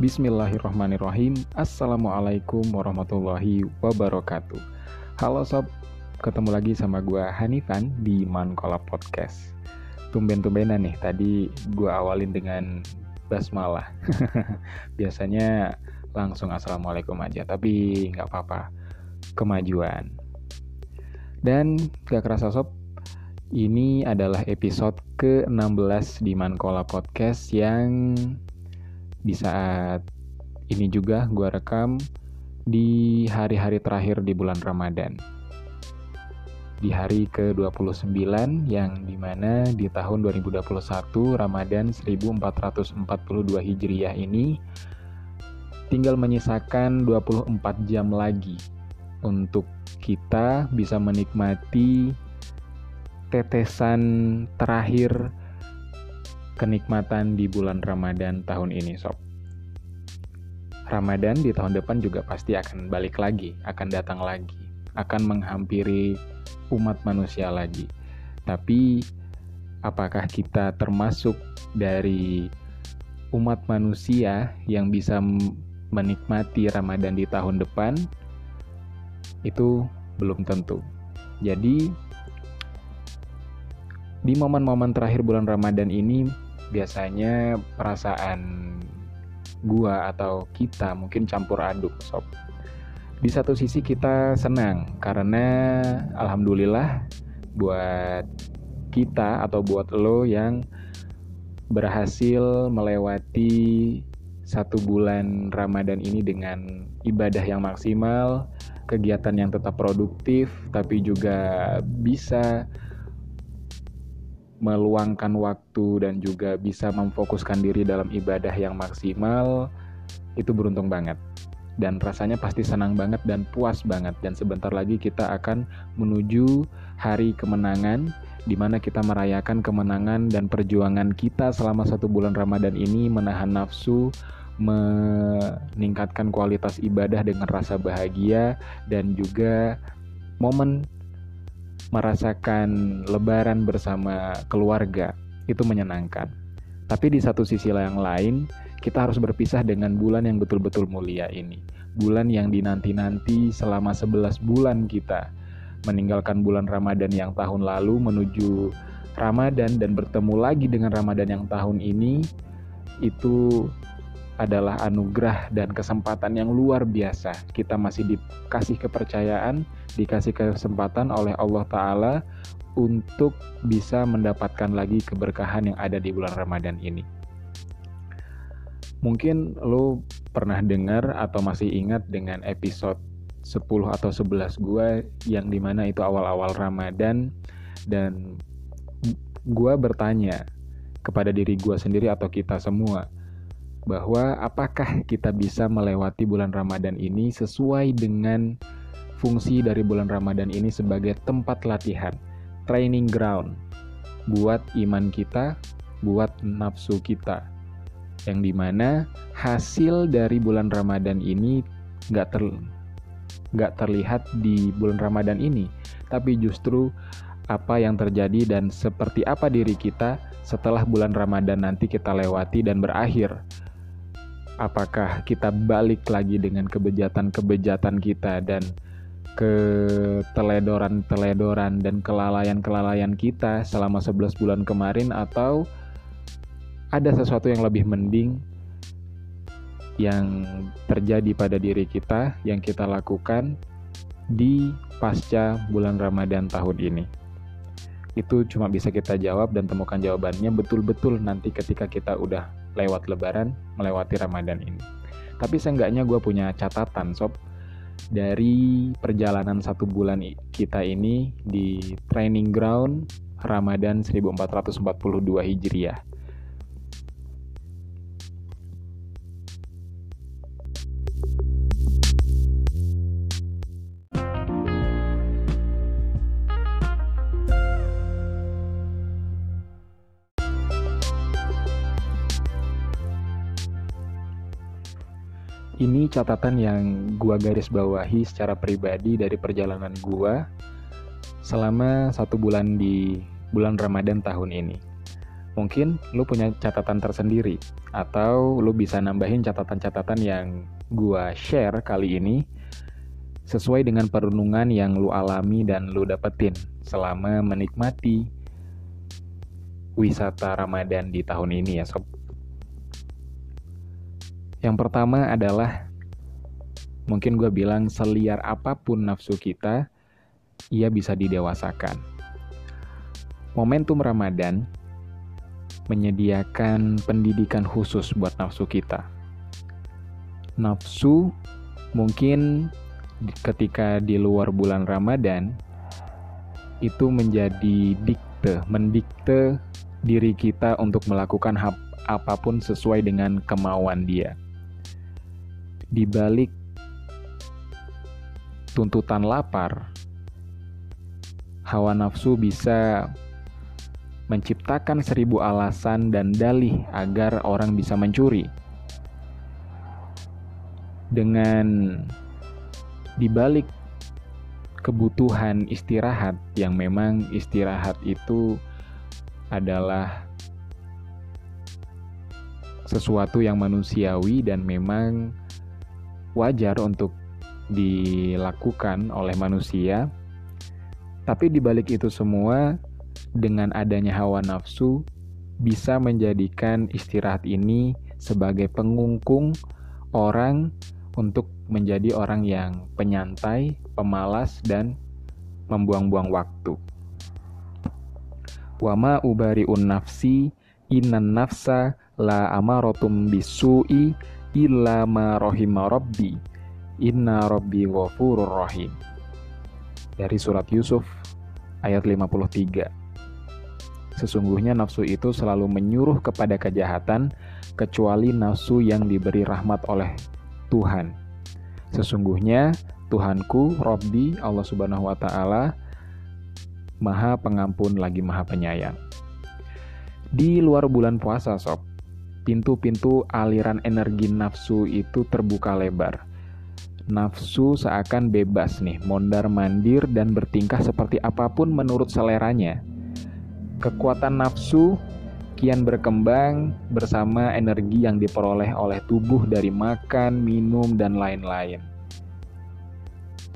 Bismillahirrahmanirrahim. Assalamualaikum warahmatullahi wabarakatuh. Halo sob, ketemu lagi sama gue Hanifan di Mankola Podcast. Tumben-tumbenan nih, tadi gue awalin dengan basmalah. Biasanya langsung Assalamualaikum aja, tapi nggak apa-apa. Kemajuan. Dan gak kerasa sob, ini adalah episode ke-16 di Mankola Podcast yang di saat ini juga gue rekam di hari-hari terakhir di bulan Ramadan. Di hari ke-29 yang di mana di tahun 2021 Ramadan 1442 Hijriah ini tinggal menyisakan 24 jam lagi untuk kita bisa menikmati tetesan terakhir kenikmatan di bulan Ramadan tahun ini, sob. Ramadan di tahun depan juga pasti akan balik lagi, akan datang lagi, akan menghampiri umat manusia lagi. Tapi apakah kita termasuk dari umat manusia yang bisa menikmati Ramadan di tahun depan? Itu belum tentu. Jadi di momen-momen terakhir bulan Ramadan ini biasanya perasaan gua atau kita mungkin campur aduk sob. Di satu sisi kita senang karena alhamdulillah buat kita atau buat lo yang berhasil melewati satu bulan Ramadan ini dengan ibadah yang maksimal, kegiatan yang tetap produktif, tapi juga bisa meluangkan waktu dan juga bisa memfokuskan diri dalam ibadah yang maksimal itu beruntung banget. Dan rasanya pasti senang banget dan puas banget. Dan sebentar lagi kita akan menuju hari kemenangan di mana kita merayakan kemenangan dan perjuangan kita selama satu bulan Ramadan ini menahan nafsu meningkatkan kualitas ibadah dengan rasa bahagia dan juga momen merasakan lebaran bersama keluarga itu menyenangkan. Tapi di satu sisi yang lain, kita harus berpisah dengan bulan yang betul-betul mulia ini. Bulan yang dinanti-nanti selama 11 bulan kita meninggalkan bulan Ramadan yang tahun lalu menuju Ramadan dan bertemu lagi dengan Ramadan yang tahun ini itu adalah anugerah dan kesempatan yang luar biasa. Kita masih dikasih kepercayaan, dikasih kesempatan oleh Allah Ta'ala untuk bisa mendapatkan lagi keberkahan yang ada di bulan Ramadan ini. Mungkin lo pernah dengar atau masih ingat dengan episode 10 atau 11 gue yang di mana itu awal-awal Ramadan dan gue bertanya kepada diri gue sendiri atau kita semua, bahwa apakah kita bisa melewati bulan Ramadan ini sesuai dengan fungsi dari bulan Ramadan ini sebagai tempat latihan, training ground buat iman kita, buat nafsu kita. Yang di mana hasil dari bulan Ramadan ini nggak ter, nggak terlihat di bulan Ramadan ini, tapi justru apa yang terjadi dan seperti apa diri kita setelah bulan Ramadan nanti kita lewati dan berakhir apakah kita balik lagi dengan kebejatan-kebejatan kita dan keteledoran-teledoran dan kelalaian-kelalaian kita selama 11 bulan kemarin atau ada sesuatu yang lebih mending yang terjadi pada diri kita yang kita lakukan di pasca bulan Ramadan tahun ini. Itu cuma bisa kita jawab dan temukan jawabannya betul-betul nanti ketika kita udah lewat lebaran melewati Ramadan ini. Tapi seenggaknya gue punya catatan sob dari perjalanan satu bulan kita ini di training ground Ramadan 1442 Hijriah. Ini catatan yang gua garis bawahi secara pribadi dari perjalanan gua selama satu bulan di bulan Ramadan tahun ini. mungkin lu punya catatan tersendiri atau lu bisa nambahin catatan-catatan yang gua share kali ini sesuai dengan perenungan yang lu alami dan lu dapetin selama menikmati wisata Ramadan di tahun ini ya sob. Yang pertama adalah mungkin gue bilang seliar apa pun nafsu kita, ia bisa didewasakan. Momentum Ramadan menyediakan pendidikan khusus buat nafsu kita. Nafsu mungkin ketika di luar bulan Ramadan itu menjadi dikte, mendikte diri kita untuk melakukan apa pun sesuai dengan kemauan dia. Di balik tuntutan lapar, hawa nafsu bisa menciptakan seribu alasan dan dalih agar orang bisa mencuri. Dengan dibalik kebutuhan istirahat yang memang istirahat itu adalah sesuatu yang manusiawi dan memang wajar untuk dilakukan oleh manusia. Tapi dibalik itu semua, dengan adanya hawa nafsu bisa menjadikan istirahat ini sebagai pengungkung orang untuk menjadi orang yang penyantai, pemalas, dan membuang-buang waktu. Wama ubariun nafsi inan nafsa la amarotum bisu'i illa ma rabbi inna rabbi ghafurur rahim. Dari surat Yusuf ayat 53. Sesungguhnya nafsu itu selalu menyuruh kepada kejahatan, kecuali nafsu yang diberi rahmat oleh Tuhan. Sesungguhnya Tuhanku, Robbi, Allah Subhanahu wa Ta'ala, Maha Pengampun lagi Maha Penyayang. Di luar bulan puasa, sob, pintu-pintu aliran energi nafsu itu terbuka lebar. Nafsu seakan bebas nih, mondar-mandir dan bertingkah seperti apa pun menurut seleranya. Kekuatan nafsu kian berkembang bersama energi yang diperoleh oleh tubuh dari makan, minum, dan lain-lain.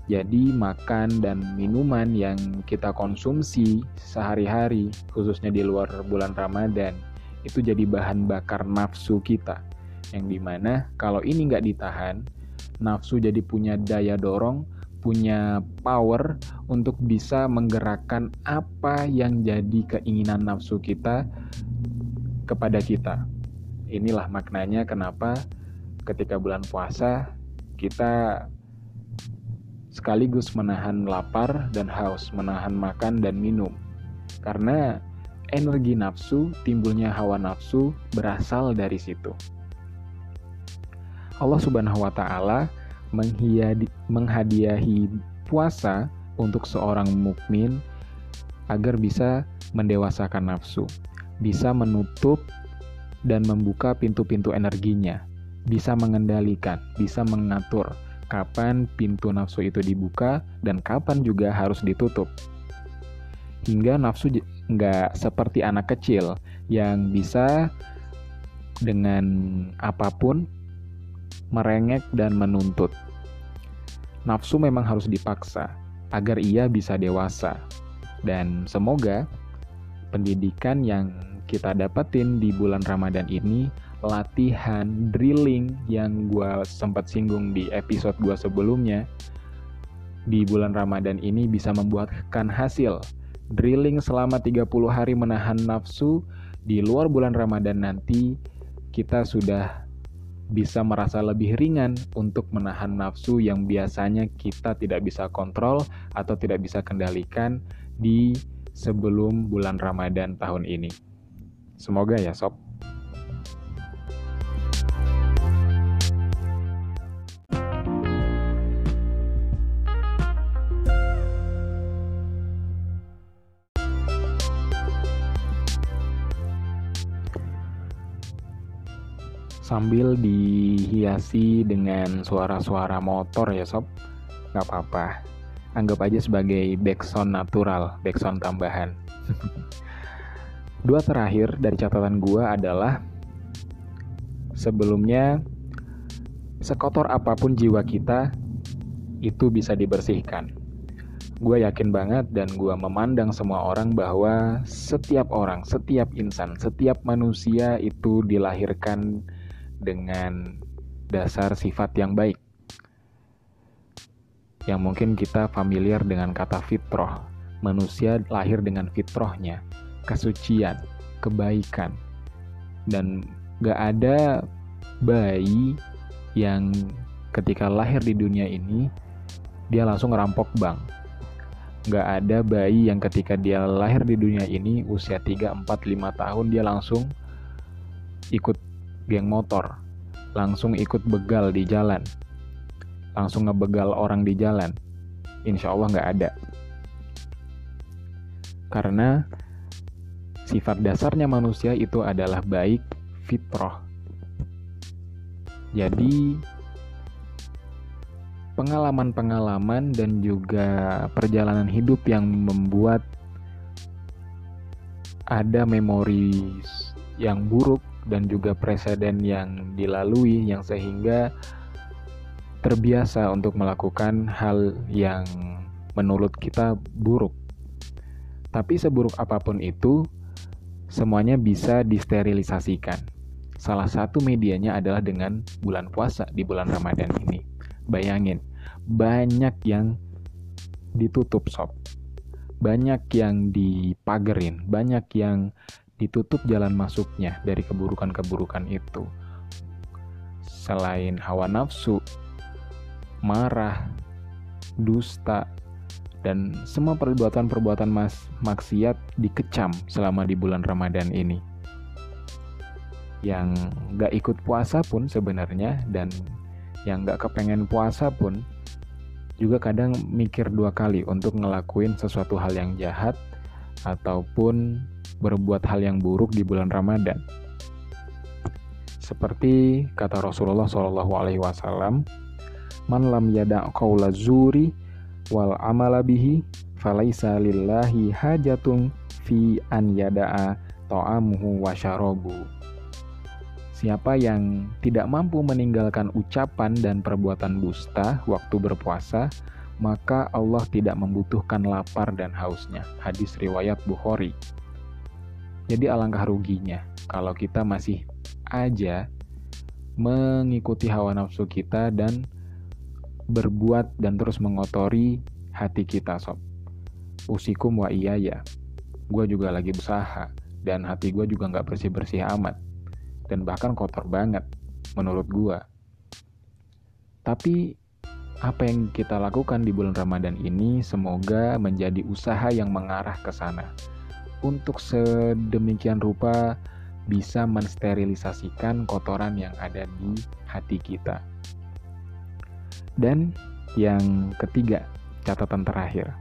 Jadi, makan dan minuman yang kita konsumsi sehari-hari, khususnya di luar bulan Ramadan, itu jadi bahan bakar nafsu kita. Yang di mana kalau ini nggak ditahan, nafsu jadi punya daya dorong punya power untuk bisa menggerakkan apa yang jadi keinginan nafsu kita kepada kita. Inilah maknanya kenapa ketika bulan puasa kita sekaligus menahan lapar dan haus, menahan makan dan minum. Karena energi nafsu, timbulnya hawa nafsu berasal dari situ. Allah Subhanahu wa taala menghadiahi puasa untuk seorang mukmin agar bisa mendewasakan nafsu, bisa menutup dan membuka pintu-pintu energinya, bisa mengendalikan, bisa mengatur kapan pintu nafsu itu dibuka dan kapan juga harus ditutup. Hingga nafsu nggak seperti anak kecil yang bisa dengan apa pun merengek dan menuntut. Nafsu memang harus dipaksa agar ia bisa dewasa. Dan semoga pendidikan yang kita dapetin di bulan Ramadan ini latihan drilling yang gue sempat singgung di episode gue sebelumnya di bulan Ramadan ini bisa membuatkan hasil drilling selama 30 hari menahan nafsu di luar bulan Ramadan nanti kita sudah bisa merasa lebih ringan untuk menahan nafsu yang biasanya kita tidak bisa kontrol atau tidak bisa kendalikan di sebelum bulan Ramadan tahun ini. Semoga ya, sob. Sambil dihiasi dengan suara-suara motor ya sob. Nggak apa-apa. Anggap aja sebagai backsound natural backsound tambahan. Dua terakhir dari catatan gue adalah sebelumnya sekotor apa pun jiwa kita itu bisa dibersihkan. Gue yakin banget dan gue memandang semua orang bahwa setiap orang, setiap insan, setiap manusia itu dilahirkan dengan dasar sifat yang baik. Yang mungkin kita familiar dengan kata fitroh. Manusia lahir dengan fitrohnya kesucian, kebaikan. Dan gak ada bayi yang ketika lahir di dunia ini, dia langsung ngerampok bank. Gak ada bayi yang ketika dia lahir di dunia ini, usia 3, 4, 5 tahun, dia langsung ikut geng motor. Langsung ikut begal di jalan. Langsung ngebegal orang di jalan. Insya Allah gak ada. Karena Sifat dasarnya manusia itu adalah baik fitrah. Jadi pengalaman-pengalaman dan juga perjalanan hidup yang membuat ada memori yang buruk dan juga presiden yang dilalui yang sehingga terbiasa untuk melakukan hal yang menurut kita buruk. Tapi seburuk apa pun itu, semuanya bisa disterilisasikan. Salah satu medianya adalah dengan bulan puasa di bulan Ramadan ini. Bayangin, banyak yang ditutup sob. Banyak yang dipagerin, banyak yang ditutup jalan masuknya dari keburukan-keburukan itu. Selain hawa nafsu, marah, dusta, dan semua perbuatan-perbuatan mas maksiat dikecam selama di bulan Ramadan ini. Yang gak ikut puasa pun sebenarnya dan yang gak kepengen puasa pun juga kadang mikir dua kali untuk ngelakuin sesuatu hal yang jahat ataupun berbuat hal yang buruk di bulan Ramadan. Seperti kata Rasulullah Shallallahu Alaihi Wasallam, "Man lam yada qaula zuri wal amala bihi falaisa lillahi hajatun fi an yada'a ta'amuhu wa syarabu. Siapa yang tidak mampu meninggalkan ucapan dan perbuatan dusta waktu berpuasa, maka Allah tidak membutuhkan lapar dan hausnya. Hadis riwayat Bukhari. Jadi alangkah ruginya kalau kita masih aja mengikuti hawa nafsu kita dan berbuat dan terus mengotori hati kita sob. Usikum wa iya ya. Gue juga lagi berusaha dan hati gue juga nggak bersih-bersih amat. Dan bahkan kotor banget menurut gue. Tapi apa yang kita lakukan di bulan Ramadan ini semoga menjadi usaha yang mengarah ke sana. Untuk sedemikian rupa bisa mensterilisasikan kotoran yang ada di hati kita. Dan yang ketiga, catatan terakhir.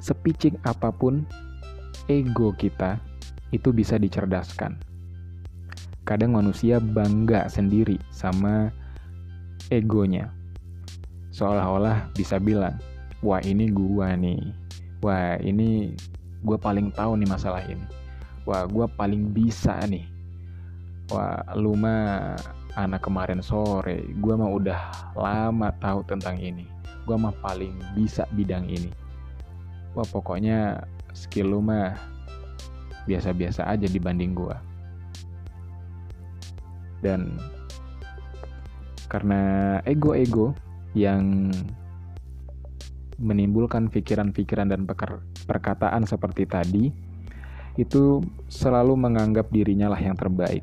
Sepicik apa pun ego kita itu bisa dicerdaskan. Kadang manusia bangga sendiri sama egonya. Seolah-olah bisa bilang, wah ini gua nih. Wah ini gue paling tahu nih masalah ini. Wah gue paling bisa nih. Wah lu mah anak kemarin sore, gue mah udah lama tahu tentang ini. Gue mah paling bisa bidang ini. Wah pokoknya skill lu mah biasa-biasa aja dibanding gue. Dan karena ego-ego yang menimbulkan pikiran-pikiran dan perkataan seperti tadi, itu selalu menganggap dirinya lah yang terbaik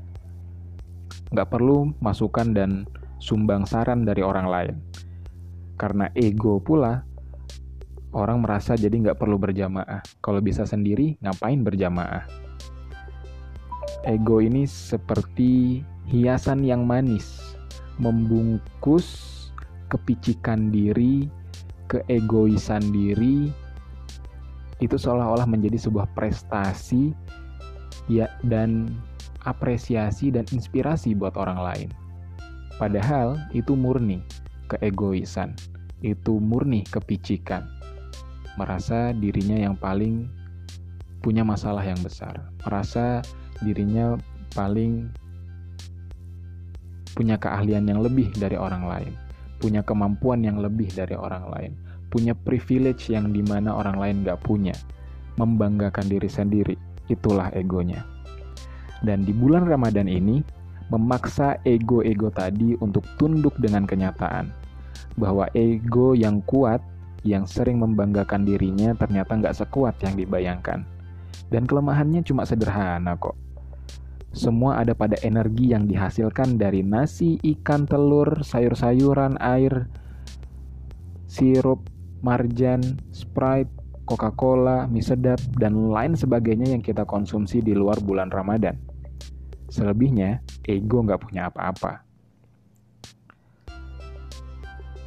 nggak perlu masukan dan sumbang saran dari orang lain. Karena ego pula, orang merasa jadi nggak perlu berjamaah. Kalau bisa sendiri, ngapain berjamaah? Ego ini seperti hiasan yang manis, membungkus kepicikan diri, keegoisan diri, itu seolah-olah menjadi sebuah prestasi ya dan apresiasi dan inspirasi buat orang lain. Padahal itu murni keegoisan, itu murni kepicikan. Merasa dirinya yang paling punya masalah yang besar, merasa dirinya paling punya keahlian yang lebih dari orang lain, punya kemampuan yang lebih dari orang lain, punya privilege yang di mana orang lain gak punya, membanggakan diri sendiri, itulah egonya. Dan di bulan Ramadan ini, memaksa ego-ego tadi untuk tunduk dengan kenyataan, bahwa ego yang kuat, yang sering membanggakan dirinya ternyata nggak sekuat yang dibayangkan. Dan kelemahannya cuma sederhana kok semua ada pada energi yang dihasilkan dari nasi, ikan, telur, sayur-sayuran, air, sirup, marjan, Sprite, Coca-Cola, mie sedap, dan lain sebagainya yang kita konsumsi di luar bulan Ramadan. Selebihnya, ego nggak punya apa-apa.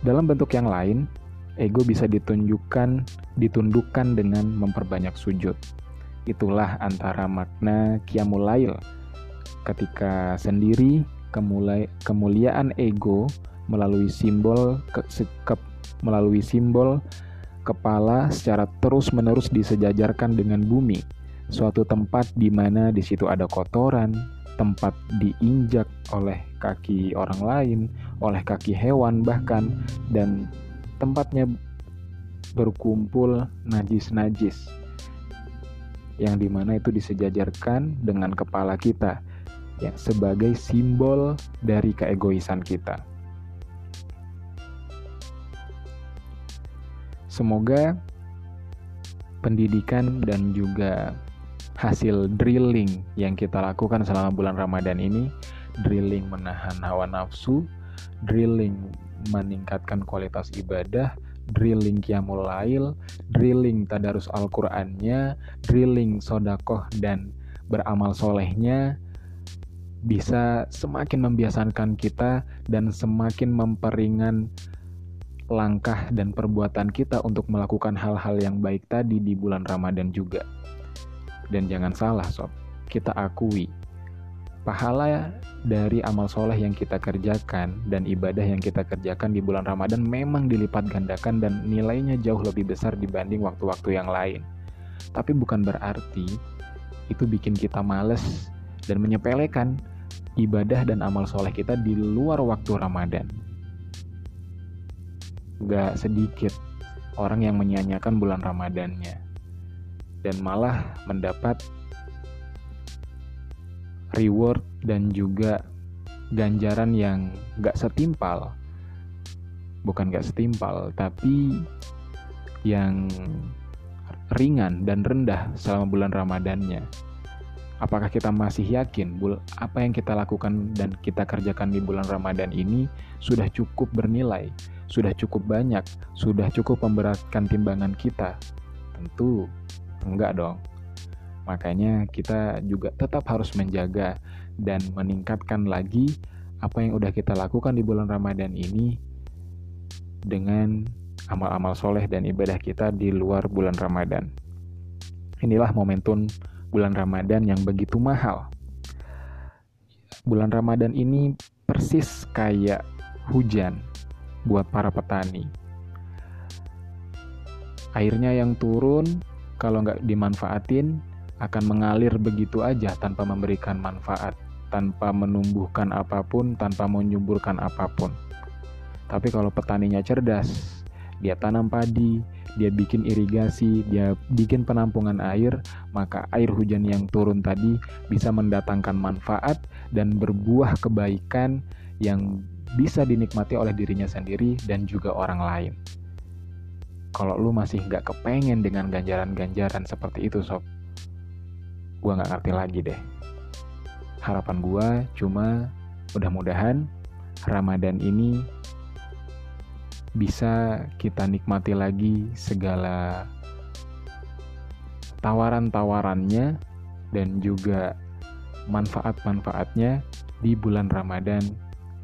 Dalam bentuk yang lain, ego bisa ditunjukkan, ditundukkan dengan memperbanyak sujud. Itulah antara makna Qiyamul ketika sendiri kemulai, kemuliaan ego melalui simbol ke, ke, melalui simbol kepala secara terus-menerus disejajarkan dengan bumi, suatu tempat di mana di situ ada kotoran, tempat diinjak oleh kaki orang lain, oleh kaki hewan bahkan, dan tempatnya berkumpul najis-najis yang di mana itu disejajarkan dengan kepala kita ya sebagai simbol dari keegoisan kita. Semoga pendidikan dan juga hasil drilling yang kita lakukan selama bulan Ramadan ini, drilling menahan hawa nafsu, drilling meningkatkan kualitas ibadah, drilling qiyamul lail, drilling tadarus Al-Qur'annya, drilling sodakoh dan beramal solehnya, bisa semakin membiasakan kita dan semakin memperingan langkah dan perbuatan kita untuk melakukan hal-hal yang baik tadi di bulan Ramadan juga. Dan jangan salah sob, kita akui pahala dari amal soleh yang kita kerjakan dan ibadah yang kita kerjakan di bulan Ramadan memang dilipat gandakan dan nilainya jauh lebih besar dibanding waktu-waktu yang lain. Tapi bukan berarti itu bikin kita males dan menyepelekan ibadah dan amal soleh kita di luar waktu Ramadan. Gak sedikit orang yang menyanyikan bulan Ramadannya dan malah mendapat reward dan juga ganjaran yang gak setimpal. Bukan gak setimpal, tapi yang ringan dan rendah selama bulan Ramadannya. Apakah kita masih yakin apa yang kita lakukan dan kita kerjakan di bulan Ramadan ini sudah cukup bernilai, sudah cukup banyak, sudah cukup memberatkan timbangan kita? Tentu enggak dong. Makanya kita juga tetap harus menjaga dan meningkatkan lagi apa yang udah kita lakukan di bulan Ramadan ini dengan amal-amal soleh dan ibadah kita di luar bulan Ramadan. Inilah momentum bulan Ramadan yang begitu mahal. Bulan Ramadan ini persis kayak hujan buat para petani. Airnya yang turun kalau nggak dimanfaatin akan mengalir begitu aja tanpa memberikan manfaat, tanpa menumbuhkan apa pun, tanpa menyuburkan apa pun. Tapi kalau petaninya cerdas, dia tanam padi, dia bikin irigasi, dia bikin penampungan air, maka air hujan yang turun tadi bisa mendatangkan manfaat dan berbuah kebaikan yang bisa dinikmati oleh dirinya sendiri dan juga orang lain. Kalau lu masih nggak kepengen dengan ganjaran-ganjaran seperti itu sob, gue nggak ngerti lagi deh. Harapan gue cuma mudah-mudahan Ramadan ini bisa kita nikmati lagi segala tawaran-tawarannya dan juga manfaat-manfaatnya di bulan Ramadan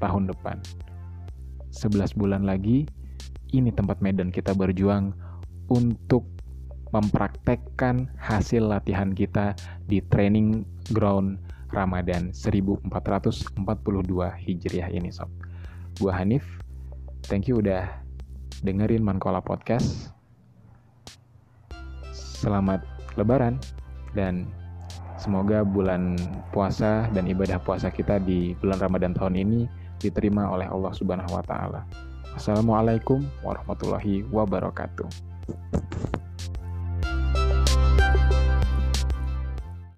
tahun depan. 11 bulan lagi, ini tempat medan kita berjuang untuk mempraktekkan hasil latihan kita di training ground Ramadan 1442 Hijriah ini sob. Gua Hanif, Thank you udah dengerin Mankola Podcast. Selamat Lebaran. dan semoga bulan puasa dan ibadah puasa kita di bulan Ramadan tahun ini diterima oleh Allah Subhanahu wa taala. Assalamualaikum warahmatullahi wabarakatuh.